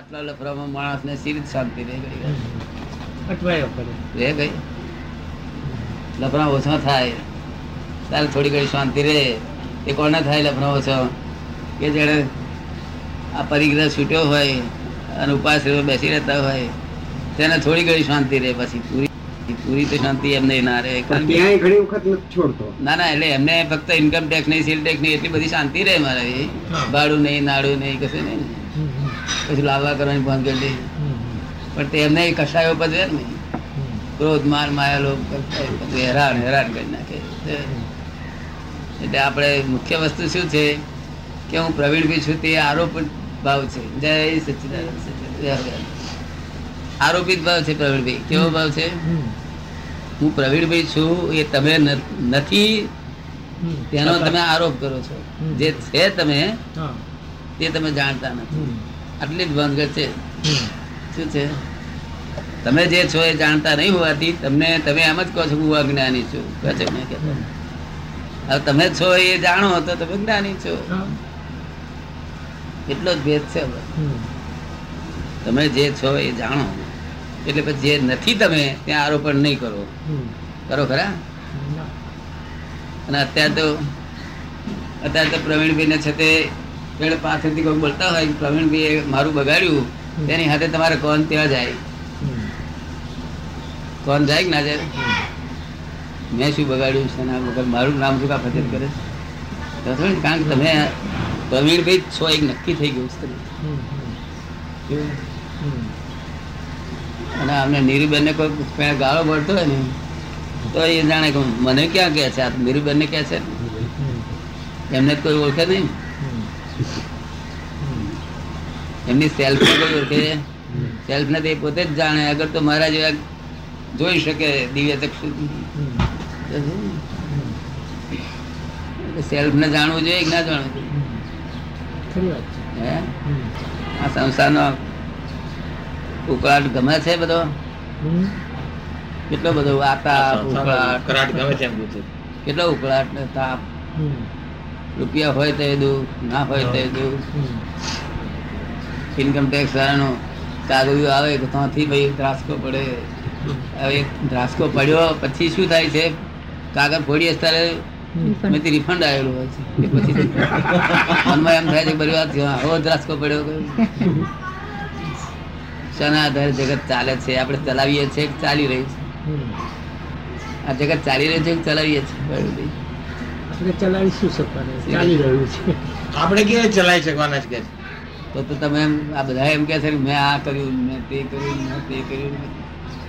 આટલા લફરામાં માણસ ને સી શાંતિ રહી ગઈ. અટવાયો રહે ગઈ. લફરા ઓછો થાય. ત્યારે થોડી ઘણી શાંતિ રહે. એ કોને થાય લફરા ઓછો? કે જેણે આ પરિગ્રહ છૂટ્યો હોય અને ઉપાસ બેસી રહેતા હોય તેને થોડી ઘણી શાંતિ રહે. પછી પૂરી પૂરી તો શાંતિ એમને ના રહે. ઘણી વખત છોડતો. ના ના એટલે એમને ફક્ત ઇન્કમ ટેક્સ નહીં સેલ ટેક્સ નહીં એટલી બધી શાંતિ રહે મારે. ભાડું નહીં નાડું નહીં કશું નહીં. પછી લાવવા કરવાની બંધ કરી દે પણ તેમને કસાયો પદવે ને ક્રોધ માર માયા લોભ હેરાન હેરાન કરી નાખે. એટલે આપણે મુખ્ય વસ્તુ શું છે કે હું પ્રવીણ બી છું તે આરોપ ભાવ છે. જય સચિદાન. આરોપિત ભાવ છે પ્રવીણભાઈ કેવો ભાવ છે? હું પ્રવીણભાઈ છું એ તમે નથી. તેનો તમે આરોપ કરો છો. જે છે તમે તે તમે જાણતા નથી. આટલી જ ભાનગડ છે. શું છે? તમે જે છો એ જાણતા નહીં હોવાથી તમને તમે એમ જ કહો છો હું અજ્ઞાની છું. કહે છે કે હવે તમે છો એ જાણો તો તમે જ્ઞાની છો. એટલો જ ભેદ છે તમે જે છો એ જાણો. એટલે પછી જે નથી તમે ત્યાં આરોપણ નહીં કરો. કરો ખરા? અને અત્યારે તો અત્યારે તો પ્રવીણભાઈ ને છે તે પેલે પાછળથી કોઈ બોલતા હોય પ્રવીણભાઈ એ મારું બગાડ્યું તેની હાથે તમારે કોણ ત્યાં જાય? કોણ જાય કે ના જાય? મેં શું બગાડ્યું છે ના વગર મારું નામ શું કા ફતેર કરે તો થોડી કારણ કે તમે પ્રવીણભાઈ છો એક નક્કી થઈ ગયું છે. અને અમને નીરુબેન ને કોઈ ગાળો પડતો હોય ને તો એ જાણે મને ક્યાં કહે છે? આ નીરુબેન ને કહે છે. એમને કોઈ ઓળખે નહીં. એમની સેલ્ફ ઓળખે? સેલ્ફ નથી પોતે જ જાણે અગર તો મારા જેવા જોઈ શકે દિવ્ય ચક્ષુ. સેલ્ફ ને જાણવું જોઈએ કે ના જાણવું હે? આ સંસારનો ઉકળાટ ગમે છે બધો? કેટલો બધો વાતા ઉકળાટ. ગમે છે કેટલો ઉકળાટ ને તાપ. રૂપિયા હોય તો દુઃખ ના હોય તો દુઃખ ઇન્કમ ટેક્સ વાળાનો કાગળિયો આવે તો ત્યાંથી ભાઈ ધ્રાસકો પડે. હવે ધ્રાસકો પડ્યો પછી શું થાય છે? કાગળ ફોડીએ ત્યારે મેથી રિફંડ આવેલું હોય છે. પછી મનમાં એમ થાય છે કે બરી વાત છે, ધ્રાસકો પડ્યો? શાના આધારે જગત ચાલે છે? આપણે ચલાવીએ છીએ ચાલી રહી છે? આ જગત ચાલી રહી છે ચલાવીએ છીએ. આપણે ચલાવી શું શકવાના ચાલી રહ્યું છે. આપણે કેવી ચલાવી શકવાના છે કે? તો તો તમે એમ આ બધા એમ કે છે કે મેં આ કર્યું મેં તે કર્યું મેં તે કર્યું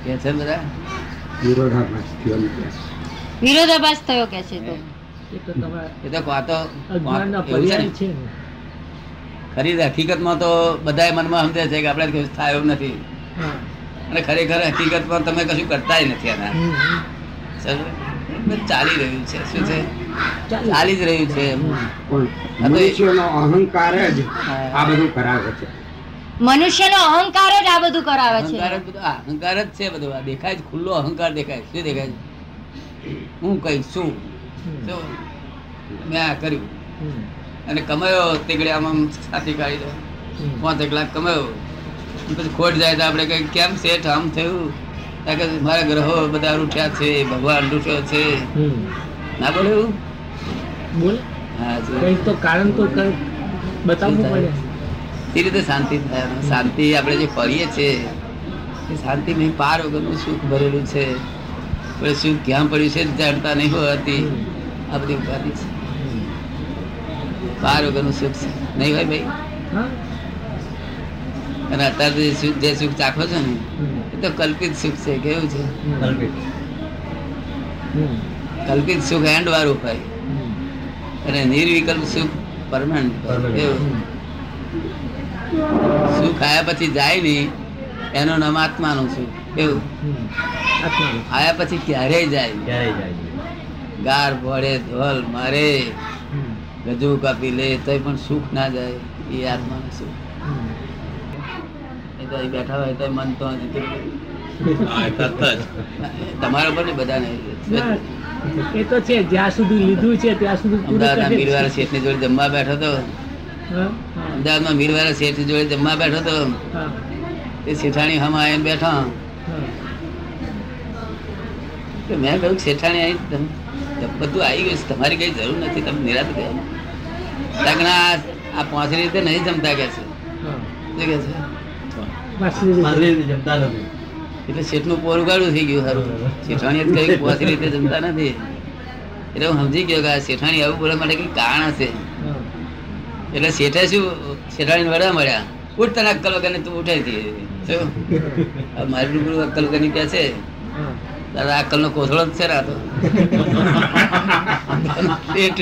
કે છે ને બધા? વિરોધાભાસ થયો કે. વિરોધાભાસ થયો કે છે તો? એ તો તમારા એ તો કાં અજ્ઞાનના છે ખરી હકીકતમાં તો બધા મનમાં સમજે છે કે આપણે કશું થાય એવું નથી. અને ખરેખર હકીકતમાં તમે કશું કરતાય નથી આના. ચાલી રહ્યું છે. શું છે? ચાલી. જ રહ્યું છે મનુષ્યનો અહંકાર જ આ બધું કરાવે છે. મનુષ્યનો અહંકાર જ આ બધું કરાવે છે. અહંકાર જ બધું આ છે બધું. આ દેખાય છે ખુલ્લો અહંકાર દેખાય શું દેખાય છે? હું કઈ શું? મેં આ કર્યું. અને કમાયો તેગડે આમ આમ છાતી કાઢી દો. પાંચ એક લાખ કમાયો. પછી ખોટ જાય તો આપણે કઈ કેમ શેઠ આમ થયું? મારા ગ્રહો બધા રૂઠ્યા છે ભગવાન રૂઠ્યો છે. ના બોલે એવું? બોલ? હા તો કારણ તો બતાવવું પડે. તે રીતે શાંતિ થાય. શાંતિ આપણે જે ફરીએ છીએ એ શાંતિ નહીં પાર વગરનું સુખ ભરેલું છે. પણ સુખ ક્યાં પડ્યું છે જાણતા નહીં હોવાથી આ બધી ઉપાધિ છે. પાર વગરનું સુખ છે. નહીં હોય ભાઈ? અને અત્યારે જે સુખ ચાખો છો ને. એ તો કલ્પિત સુખ છે કેવું છે. કલ્પિત. સુખ એન્ડ વાળું ભાઈ અને નિર્વિકલ્પ સુખ પરમાનન્ટ સુખ આયા પછી જાય નહીં એનું નામ આત્માનું સુખ એવું હમ. આયા પછી ક્યારેય જાય? ક્યારે જાય? ગાર ભળે ધોલ મારે ગજુ કાપી લે તોય પણ સુખ ના જાય એ આત્માનું સુખ. તો અહીં બેઠા હોય તો મન તો તમારા પર ને બધાને. એ તો છે જ્યાં સુધી લીધું છે ત્યાં સુધી અમદાવાદ અમદાવાદના જ શેઠની જોડે જમવા બેઠો તો. અમદાવાદમાં મીરવાળા શેઠ જોડે જમવા બેઠો તો એ તે શેઠાણી હમા આવીને બેઠા. તો મેં કહ્યું શેઠાણી આવી બધું આવી ગયું છે. તમારી કઈ જરૂર નથી. તમે નિરાત ગયા આ પાંચ રીતે નહીં જમતા કે છે. શું કે છે? માછલી જમતા નથી. એટલે શેઠનું પોર ઉગાડું થઈ ગયું સારું. શેઠાણી કઈ કહ્યું રીતે જમતા નથી. એટલે હું સમજી ગયો કે આ શેઠાણી આવું બોલવા માટે કઈ કારણ હશે. એટલે શેઠે શું? શેઠાણી વડા મળ્યા. ઉઠ તને અક્કલ વગર તું ઉઠાઈ હતી મારી રૂબરૂ અક્કલ વગરની કે છે. તારા અક્કલ નો કોથળો જ છે ને આ તો. શેઠ.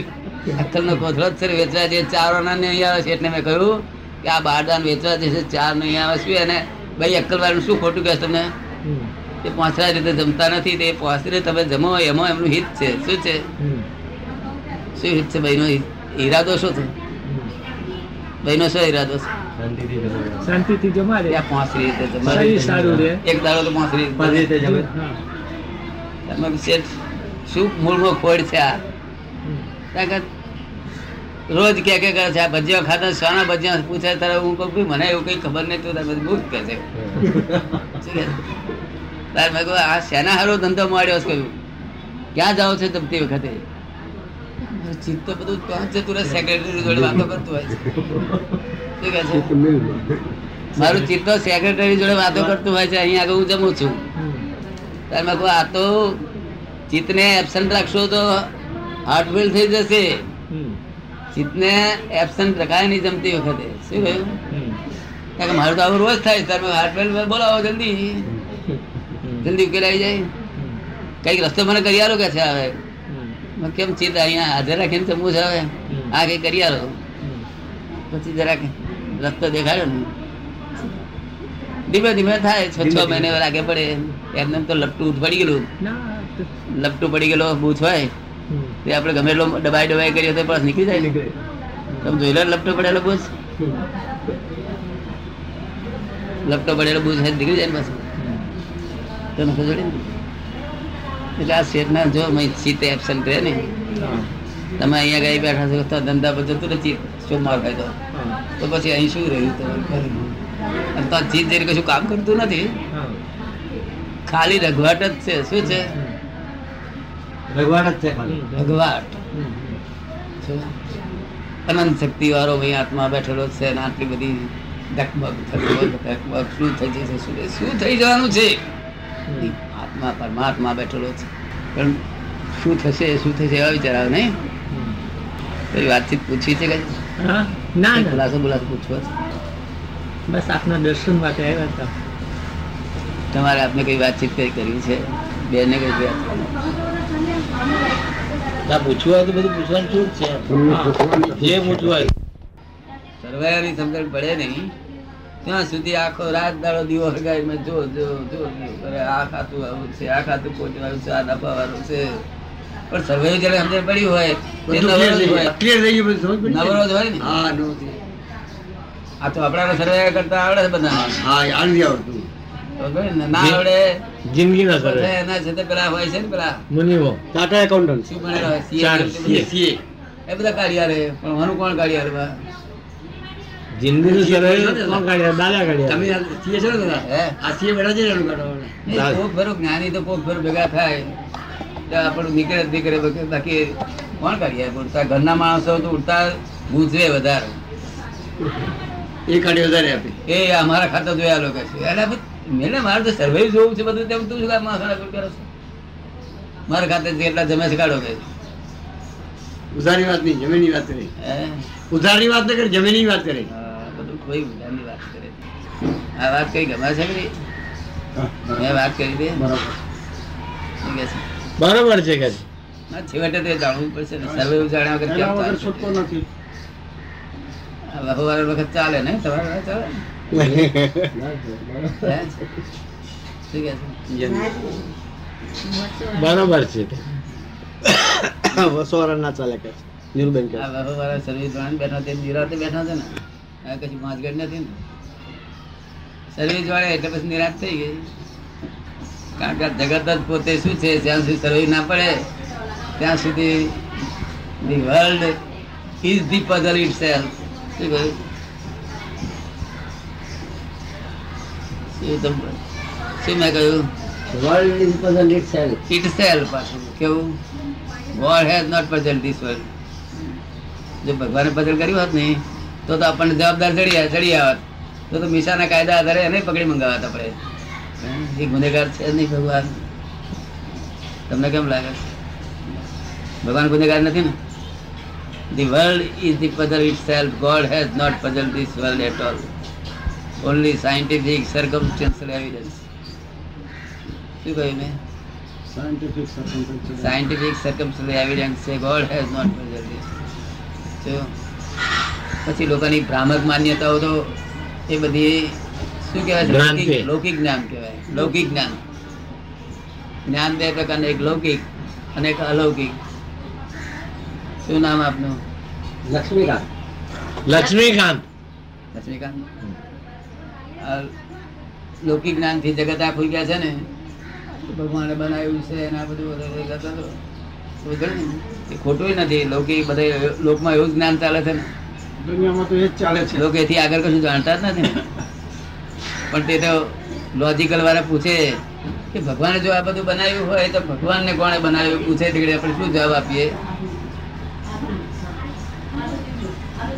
અક્કલ નો કોથળો જ છે ને વેચવા જે ચાર આના નહીં આવે છે. એટલે મેં કહ્યું કે આ બારદાન વેચવા જે છે ચાર નહીં આવે શું એને ભાઈ અક્કલવાળું શું ખોટું કહે તમને? એ પાંચરા રીતે જમતા નથી તે પાંચરી તમે જમો એમાં એમનું હિત છે. શું છે? શું હિત છે ભાઈનો? ઈરાદો શું છે. ભાઈનો શું ઈરાદો છે? શાંતિથી જમાડે. ત્યાં પાંચરી રીતે જમાડે. સારું રહે એક દાડો તો પાંચરી રીતે પાંચ રીતે જમે. તમે શું મૂળમાં ખોડ છે આ? હમ. રોજ કે કે કરે છે આ ભજીયા ખાતા શાના ભજીયા પૂછે તારે હું કહું મને એવું કઈ ખબર નહીં તો તારે બધું ભૂખ કે છે. તારે મેં કહ્યું આ શેના હારો ધંધો મળ્યો છે કહ્યું? ક્યાં જાઓ છે તે વખતે? ચિત્ત તો બધું ત્યાં છે તું સેક્રેટરી જોડે વાતો કરતું હોય છે. કે છે? મારું ચિત્ત સેક્રેટરી જોડે વાતો કરતું હોય છે અહીંયા આગળ હું જમું છું. તારે મેં કહું આ તો ચિત્તને એબસન્ટ રાખશો તો હાર્ટ ફેલ થઈ જશે. ચિત્તને એબસન્ટ રખાય નહીં જમતી વખતે. શું કહ્યું? કારણ કે મારું તો આવું રોજ થાય તમે હાર્ટ બોલાવો જલ્દી. જલ્દી જલ્દી ઉકેલાઈ જાય. કંઈક રસ્તો મને કરી આલો કે છે હવે? કેમ ચિત્ત અહીંયા હાજર રાખીને જમવું છે હવે? આ કઈ કરી આલો. પછી જરાક રસ્તો દેખાડ્યો ને. ધીમે ધીમે થાય છ છ મહિને લાગે પડે. એમને તો લપટું પડી ગયેલું. લપટું પડી ગયેલો બૂથ હોય. તે આપણે ગમે એટલો દબાઈ દબાઈ કરીએ તો પાસ નીકળી જાય. તમે જોઈ લો લપટો પડેલો બૂથ લપટો પડેલો હોય નીકળી જાય બસ. તને ખબર એટલે આ શેઠના જો ચિત્ત એબસન્ટ રહે ને. તમે અહીંયા ગઈ બેઠા છો તો ધંધા પર જતું નથી. શું માર ખાય તો? પછી અહીં શું રહ્યું તમારું તો જીત જઈને કશું કામ કરતું નથી. ખાલી રઘવાટ જ છે. શું છે? હમ. જ છે. રઘવાટ? અનંત શક્તિ વાળો અહીં આત્મા બેઠેલો છે અને આટલી બધી ધકમક ધકમક શું થઈ જશે શું થઈ- શું થઈ જવાનું છે? આત્મા પરમાત્મા બેઠેલો છે. પણ શું થશે શું થશે એવા વિચાર આવે નહીં? કોઈ વાતચીત પૂછી છે કઈ ના. ખુલાસો બુલાસો પૂછવો છે? બસ આપના દર્શન માટે આવ્યા હતા. તમારે આપને કઈ વાતચીત કઈ કરવી છે? બેને કઈ વાત પૂછવું હોય તો બધું પૂછવાનું શું છે જે પૂછવું હોય. સર્વાયાની સમજણ પડે નહીં. ત્યાં સુધી આખો રાત દાડો દીવો હળગાવી મેં જો જો જો આ ખાતું આવું છે આ ખાતું ખોટું છે આ નફા વાળું છે. પણ સર્વે જયારે સમજણ પડી હોય તે નવરો જ હોય. ને? આ તો આપણા સર્વે કરતા આવડે છે બધા હા, આવડતું. ના આવડે જિંદગીના તો એના છે પેલા હોય છે ને પેલા મુનિઓ ટાટા એકાઉન્ટન્ટ શું ભણેલા હોય CA ચાર, ને તે બધા. એ બધા કાઢ્યા રે પણ મારું કોણ બા? સરળ છો ને? દાદા કાઢ્યા. તમે આ છો ને દાદા? હે? આ CA બેઠા છે ને એનું. કોક ભરો જ્ઞાની તો કોક ભરો ભેગા થાય તો આપણું નીકળે નીકળે બાકી કોણ કાઢી આપે? ઉડતા ઘરના માણસો તો ઉડતા ગુજરે વધારે એ કાઢી વધારે આપે. એ અમારા ખાતા જોયા લોકો છે એટલે મેલે મારે તો સર્વે જોવું છે બધું તેમ તું શું માથા કરો છો? મારા ખાતે જેટલા જમે છે. કાઢો કે ઉધારી વાત નહીં જમીનની વાત કરી? ઉધારની વાત ન કરી જમીનની વાત કરી. બધું કોઈ ઉધારની વાત કરે આ વાત કઈ ગમે છે કે મેં વાત કરી દે બરોબર? બરોબર છે કે ના, છેવટે તે જાણવું પડશે ને. સર્વે જાણ્યા વગર કેમ ચાલે? વખત ચાલે ને તમારે ચાલે? બરોબર છે. તે. ના ચાલે કે નીરુબેન કે. સર્વિસ વાળાને બેઠા તે નિરાતે બેઠા છે ને. આ કશું વાંચગઢ નથી ને. સર્વિસ વાળા એટલે પછી નિરાશ થઈ ગઈ. કારણ કે જગત જ પોતે શું છે જ્યાં સુધી સર્વિસ ના પડે ત્યાં સુધી the world is the puzzle itself શું કહ્યું? શું મેં કહ્યું? World is puzzle itself itself પાછું. કેવું? God has not puzzle this world જો ભગવાને પઝલ કર્યું હોત નહીં તો તો આપણને જવાબદાર ચડી ચડી આવત. તો તો મિશાના કાયદા આધારે એને પકડી મંગાવત આપણે? એ ગુનેગાર છે નહીં ભગવાન. તમને કેમ લાગે? ભગવાન ગુનેગાર નથી ને? The world is the puzzle itself God has not puzzle this world at all only scientific circumstantial evidence શું કહ્યું મેં? સાયન્ટિફિક circumstantial એવિડન્સ છે ગોડ હેઝ નોટ જો પછી લોકોની ભ્રામક માન્યતાઓ તો એ બધી શું કહેવાય છે. લૌકિક-. જ્ઞાન કહેવાય. લૌકિક જ્ઞાન. જ્ઞાન બે પ્રકારના એક લૌકિક અને એક અલૌકિક. શું નામ આપનું? લક્ષ્મીકાંત. લક્ષ્મીકાંત. લક્ષ્મીકાંત? લૌકિક જ્ઞાનથી જગત આખું ગયા છે ને ભગવાને બનાવ્યું છે અને આ બધું એ ખોટું નથી. લૌકિક બધા લોકમાં એવું જ જ્ઞાન ચાલે છે ને. દુનિયામાં તો એ જ ચાલે છે. લોકો એથી આગળ કશું જાણતા જ નથી. પણ તે તો લોજિકલ વાળા પૂછે કે ભગવાને જો આ બધું બનાવ્યું હોય તો ભગવાનને કોણે બનાવ્યું? પૂછે તીકડે આપણે શું જવાબ આપીએ?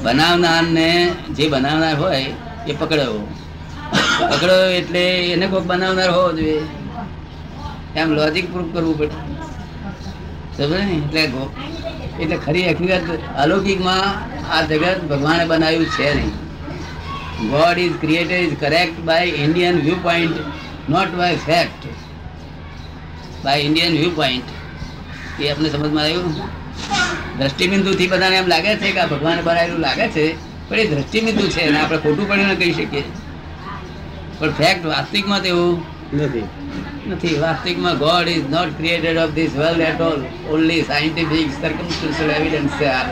બનાવનારને જે બનાવનાર હોય એ પકડ્યો પકડ્યો એટલે એને કોઈક બનાવનાર હોવો જોઈએ. એમ લોજિક પ્રૂફ કરવું પડે. સમજે ને? એટલે એટલે ખરી હકીકત, અલૌકિકમાં આ જગત ભગવાને બનાવ્યું છે નહીં. God is created is correct by Indian view point not by fact by Indian view point એ આપણે સમજમાં આવ્યું? દ્રષ્ટિબિંદુથી બધાને એમ લાગે છે કે આ ભગવાને બનાવેલું લાગે છે, પણ એ દ્રષ્ટિબિંદુ છે અને આપણે ખોટું પણ ન કહી શકીએ. પણ ફેક્ટ વાસ્તવિકમાં તેવું નથી. નથી. વાસ્તવિકમાં God is not created of this world at all only scientific circumstantial evidence છે આ.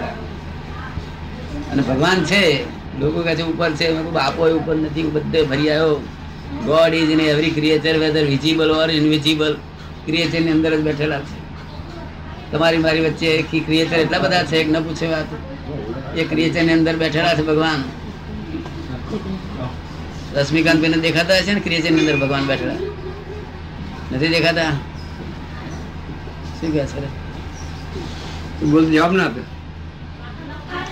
અને ભગવાન છે. લોકો કહે છે ઉપર છે. બાપો એ ઉપર નથી. બધે ભરી આવ્યો. God is in every creature whether visible or invisible ક્રિએચરની અંદર જ બેઠેલા છે. તમારી મારી વચ્ચે ક્રિએચર એટલા બધા છે કે ન પૂછે વાત. એ ક્રિએચરની અંદર બેઠેલા છે ભગવાન. રશ્મિકાંત ભાઈને દેખાતા હશે ને ક્રિએશનની અંદર ભગવાન બેઠેલા? નથી દેખાતા? શું કહે છે? બોલ જવાબ ના આપે.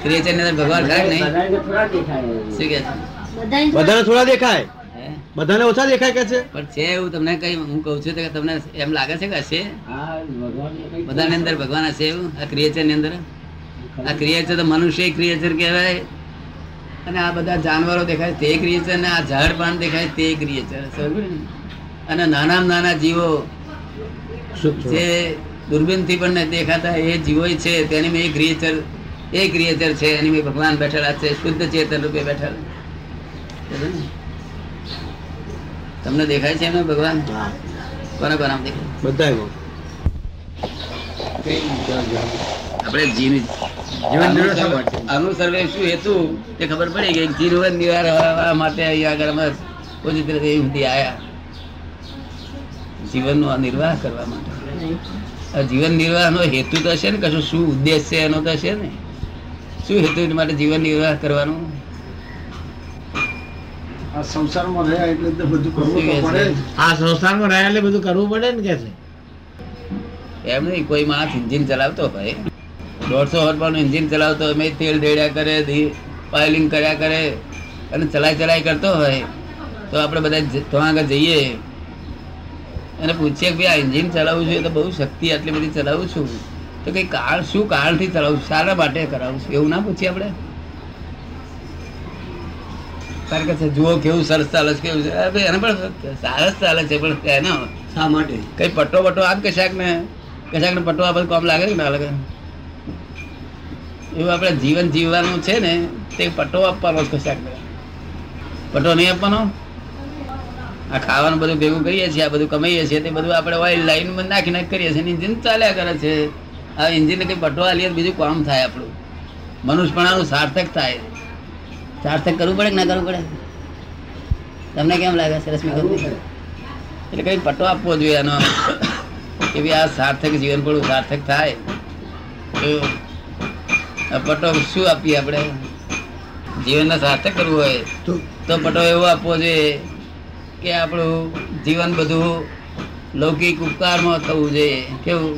ક્રિએશનની અંદર ભગવાન ખરા નહીં? બધાને થોડા દેખાય. શું કહે છે? બધાને થોડા દેખાય? બધાને ઓછા દેખાય કે છે? પણ છે એવું તમને કઈ હું કહું છું કે તમને એમ લાગે છે કે હશે? હા ભગવાનને કંઈ બધાની અંદર ભગવાન હશે એવું? આ ક્રિએચરની અંદર? આ ક્રિએચર તો મનુષ્ય ક્રિએચર કહેવાય. અને આ બધા જાનવરો દેખાય તે ક્રિએચર ને આ ઝાડ પાન દેખાય તે ક્રિએચર અને નાનામાં નાના જીવો જે દૂરબીનથી પણ દેખાતા એ જીવો છે. તેની મેં ક્રિએચર એ ક્રિએચર છે. એની મેં ભગવાન બેઠેલા છે. શુદ્ધ ચેતન રૂપે બેઠેલા. તમને દેખાય છે ને ભગવાન? કોને કોને દેખાય? બધા આપણે જીન જીવન નિર્વાહ શા હેતુ? તે ખબર પડી કે જીવન નિવારવા માટે અહીંયા આગળ અમે પોઝિટિવ સુધી આવ્યા જીવનનો આ નિર્વાહ કરવા માટે. આ જીવન નિર્વાહનો હેતુ તો હશે ને કશું શું ઉદ્દેશ છે એનો તો હશે ને. શું હેતુ એના માટે જીવન નિર્વાહ કરવાનું? આ સંસારમાં રહ્યા એટલે તો બધું કરવું પડે. આ સંસારમાં રહ્યા એટલે બધું કરવું પડે ને કે છે? એમ નહીં કોઈ માણસ એન્જિન ચલાવતો હોય. દોઢસો હોર્સપાવરનું એન્જિન ચલાવતો હોય મેં તેલ રેડ્યા કરે પાયલિંગ કર્યા કરે અને ચલાય ચલાય કરતો હોય તો આપણે બધા ત્યાં આગળ જઈએ. અને પૂછીએ કે ભાઈ આ એન્જિન ચલાવવું જોઈએ તો બહુ શક્તિ આટલી બધી ચલાવું છું. તો કંઈ કારણ શું કારણથી ચલાવું? છું શાના માટે કરાવું છું? એવું ના પૂછીએ આપણે? કારણ કે છે, જુઓ કેવું સરસ ચાલે છે કેવું એને પણ સરસ ચાલે છે પણ એનો શા માટે? કઈ પટ્ટો પટ્ટો આપ કે શાક ને પટ્ટો આપે બધું કામ લાગે કે ના લાગે. એવું આપણે જીવન જીવવાનું છે ને તે પટ્ટો આપવાનો જ કશાક ને. પટ્ટો નહીં આપવાનો? આ ખાવાનું બધું ભેગું કરીએ છીએ આ બધું કમાઈએ છીએ તે બધું આપણે ઓઇલ લાઈનમાં નાખી નાખી કરીએ છીએ ઇન્જિન ચાલ્યા કરે છે. આ ઇન્જિનને કંઈ પટ્ટો આલીએ બીજું કામ થાય આપણું. મનુષ્યપણાનું સાર્થક થાય. સાર્થક કરવું પડે કે ના કરવું પડે? તમને કેમ લાગે સરસ એટલે કઈ પટ્ટો આપવો જોઈએ એનો કે આ સાર્થક જીવન પણ સાર્થક થાય. આ શું આપીએ આપણે? જીવનને સાર્થક કરવું હોય તો પટો એવો આપવો જોઈએ કે આપણું જીવન બધું લૌકિક ઉપકારમાં થવું જોઈએ. કેવું?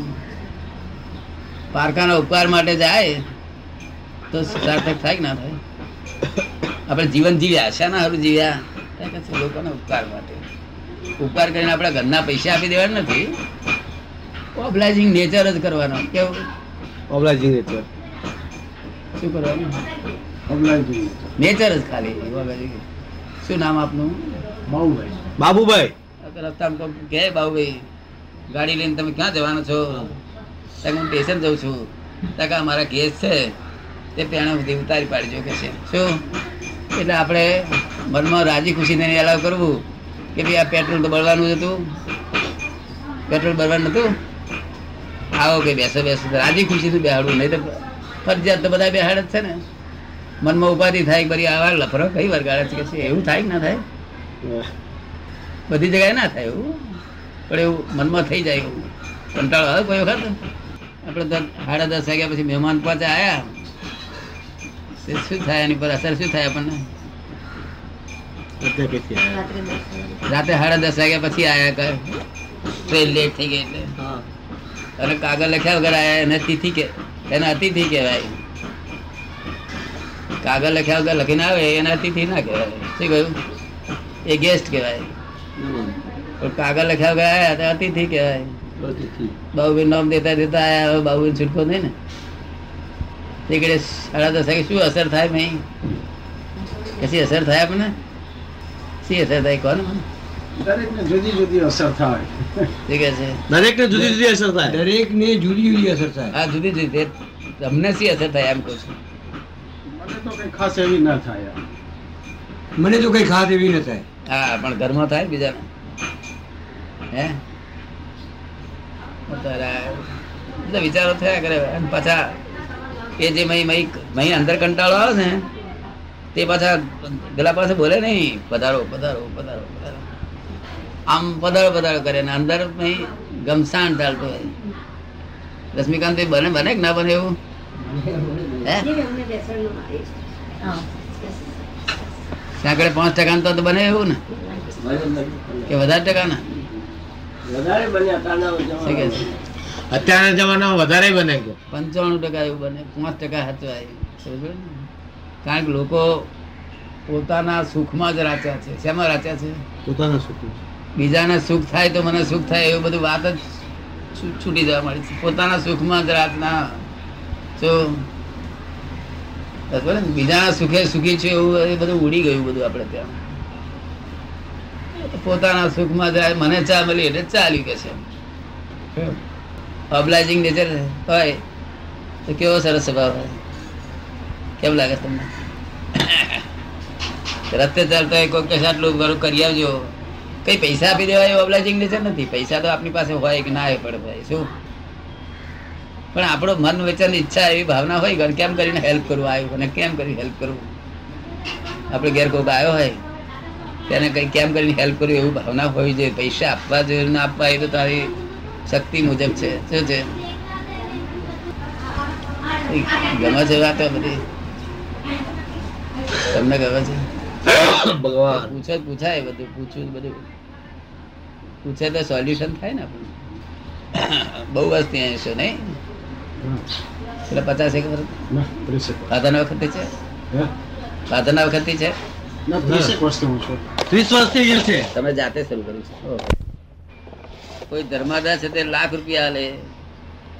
પારકાના ઉપકાર માટે જાય તો સાર્થક થાય કે ના થાય? આપણે જીવન જીવ્યા, શાના સારું જીવ્યા? લોકોના ઉપકાર માટે. ઉપકાર કરીને આપણે ઘરના પૈસા આપી દેવાના નથી. ઓબ્લાઇઝિંગ નેચર જ કરવાનો. કેવું? ઓબ્લાઇઝિંગ નેચર શું કરવાનું? નેચર જ ખાલી. ઓબ્લાઇઝિંગ શું નામ આપનું? બાબુભાઈ. બાબુભાઈ. રસ્તામાં કહે બાબુભાઈ ગાડી લઈને તમે ક્યાં જવાનો છો? ત્યાં હું સ્ટેશન જઉં છું. ત્યાં મારા કેસ છે. તે પેણા સુધી ઉતારી પાડજો કે છે. શું? એટલે આપણે મનમાં રાજી ખુશીને એલાવ કરવું કે ભાઈ આ પેટ્રોલ તો બળવાનું જ હતું. પેટ્રોલ બળવાનું નતું? આવો કે બેસો બેસો. રાજી ખુશીથી બેહાડવું નહીં તો ફરજિયાત તો બધા બેહાડ જ છે ને. મનમાં ઉપાધિ થાય કે બરી આવા લફરો કઈ વાર ગાળે છે કે એવું થાય કે ના થાય? બધી જગ્યાએ ના થાય એવું. પણ એવું મનમાં થઈ જાય એવું. કંટાળો આવે કોઈ વખત? આપણે તો સાડા દસ વાગ્યા પછી મહેમાન પાસે આવ્યા તે શું થાય એની પર અસર શું થાય આપણને? રાતે સાડા દસ વાગ્યા પછી આયા કર ટ્રેન લેટ થઈ ગઈ એટલે. અને કાગળ લખ્યા વગર આયા એને તિથિ કે એને અતિથિ કહેવાય. કાગળ લખ્યા વગર લખીને આવે એને અતિથિ ના કહેવાય. શું કહ્યું? એ ગેસ્ટ કહેવાય. કાગળ લખ્યા વગર આયા તો અતિથિ કહેવાય. બાબુભાઈ નામ દેતા દેતા આયા હવે બાબુભાઈ છૂટકો નહીં ને. તે ઘડીએ સાડા દસ વાગે શું અસર થાય મેં કશી અસર થાય આપણને? શી અસર થાય? કોને? દરેકને જુદી જુદી અસર થાય. ઠીક છે. દરેકને જુદી જુદી અસર થાય. દરેકને જુદી જુદી અસર થાય. હા જુદી જુદી. તમને શી અસર થાય એમ કહું છું. મને તો કઈ ખાસ એવી ના થાય મને તો કઈ ખાસ એવી ન થાય. હા પણ ઘરમાં થાય બીજા. હે? બધા વિચારો થયા કરે પાછા એ જે મહી મય મય અંદર કંટાળો આવે ને તે પાછા પેલા પાસે બોલે નહીં. પધારો પધારો પધારો પધારો. આમ પદળ પદળ કરે ને અંદર ગમસાણ ચાલતો હોય. રશ્મિકાંત બને બને કે ના બને એવું? હે? સાંકળે પાંચ ટકા તો બને એવું ને? કે વધારે ટકા ના અત્યારના જમાનામાં વધારે બને પંચાણું ટકા એવું બને પાંચ ટકા સાચવાય. કારણ કે લોકો પોતાના સુખમાં જ રાચ્યા છે. શેમાં રાચ્યા છે? પોતાના સુખ બીજાને સુખ થાય તો મને સુખ થાય એવું બધું વાત જ છૂટી જવા મળી છે. પોતાના સુખમાં જ રાતના જો બરાબર. ને? બીજાના સુખે સુખી છે એવું એ બધું ઉડી ગયું બધું આપણે ત્યાં. પોતાના સુખમાં જાય મને ચા મળી એટલે ચાલ્યું કે છે. ઓબ્લાઇઝિંગ નેચર હોય તો કેવો સરસ સ્વભાવ હોય. કેમ લાગે તમને? રસ્તે ચાલતા હોય કોઈ કહેશે આટલું ઘરું કરી આવજો. કઈ પૈસા આપી દેવા એવું ઓબ્લાઇઝિંગ નેચર નથી. પૈસા તો આપણી પાસે હોય કે ના હોય પડે ભાઈ શું? પણ આપણો મન વચન, ઈચ્છા એવી ભાવના હોય કે કેમ કરીને હેલ્પ કરવું આવ્યું? અને કેમ કરી હેલ્પ કરવું? આપણે ઘેર કોઈક આવ્યો હોય, તેને કંઈ કેમ કરીને હેલ્પ કરવું એવું ભાવના હોવી જોઈએ. પૈસા આપવા જોઈએ ના આપવા એ તો તારી શક્તિ મુજબ છે. શું છે? ગમે છે વાતો બધી? તમને ગમે છે? ભગવાન. પૂછો પૂછાય બધું પૂછ્યું જ બધું. પૂછે તો સોલ્યુશન થાય ને આપણું. બહુ વર્ષ ત્યાં છે નહીં? એટલે પચાસ એક વર્ષ? ના ફાધરના વખતે છે? ફાધરના વખતે છે? ના ત્રીસેક વર્ષથી હું છું. ત્રીસ વર્ષથી છે? તમે જાતે શરૂ કર્યું છે. કોઈ ધર્માદા છે તે લાખ રૂપિયા લે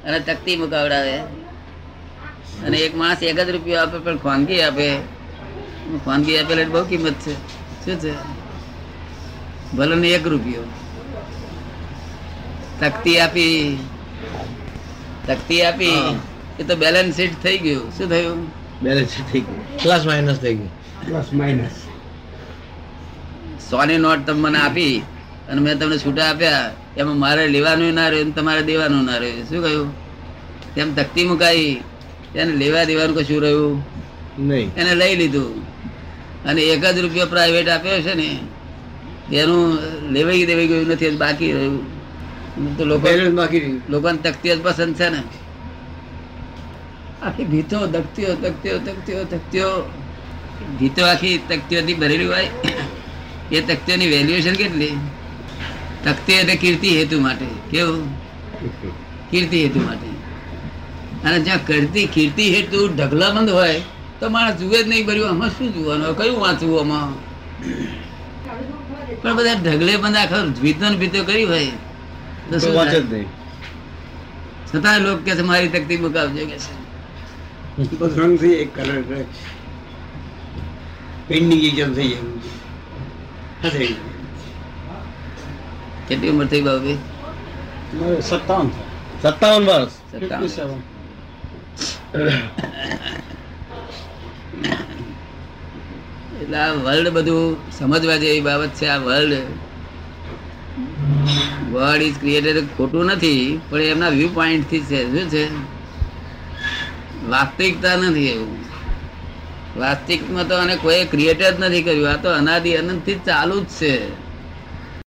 અને તકતી મુકાવડાવે. અને એક માણસ એક જ રૂપિયો આપે પણ ખાનગી આપે. ખાનગી આપેલા બહુ કિંમત છે. શું છે? ભલે ને એક રૂપિયો. તકતી આપી. તકતી આપી. એ તો બેલેન્સ શીટ થઈ ગયું. શું થયું? બેલેન્સ થઈ ગયું. પ્લસ માઇનસ થઈ ગયું. પ્લસ માઇનસ સોની નોટ તમે મને આપી અને મેં તમને છૂટા આપ્યા. એમાં મારે લેવાનું ના રહ્યું તમારે દેવાનું ના રહ્યું. શું કહ્યું? તેમ તકતી મુકાઈ. તેને લેવા દેવાનું કશું રહ્યું? નહીં. એને લઈ લીધું. અને એક જ રૂપિયો પ્રાઇવેટ આપ્યો છે ને એનું લેવાઈ દેવાઈ ગયું નથી બાકી રહ્યું. તો લોકો લોકોને તકતીઓ જ પસંદ છે ને. આખી ભીતો દકતીઓ તકતીઓ તકતીઓ તકતીઓ. ભીતો આખી તકતીઓથી ભરેલી હોય. એ તકતીઓની વેલ્યુએશન કેટલી? તકતી એટલે કીર્તિ હેતુ માટે. કેવું? કીર્તિ હેતુ માટે. અને જ્યાં કરતી કીર્તિ હેતુ ઢગલાબંધ હોય તો માણસ જુએ જ નહીં ભર્યું. આમાં શું જોવાનું? કયું વાંચવું આમાં? પણ બધા ઢગલે બંધ આખો વિધન ભીતો કરી હોય. તો શું વાંચે જ નહીં. છતાં લોકો કે છે મારી તકતી મુકાવજો કે છે. એક કલર પેન્ડિંગ એક્ઝામ થઈ જાય. કેટલી ઉંમર થઈ બાબી સત્તાવન. સત્તાવન વર્ષ. સેવન. એટલે આ વર્લ્ડ બધું સમજવા જેવી બાબત છે, આ વર્લ્ડ વર્લ્ડ ઇઝ ક્રિએટેડ ખોટું નથી, પણ એમના વ્યૂ પોઈન્ટથી છે. શું છે? વાસ્તવિકતા નથી એવું. વાસ્તવિકમાં તો અને કોઈ ક્રિએટ જ નથી કર્યું. આ તો અનાદિ અનંતથી ચાલુ જ છે.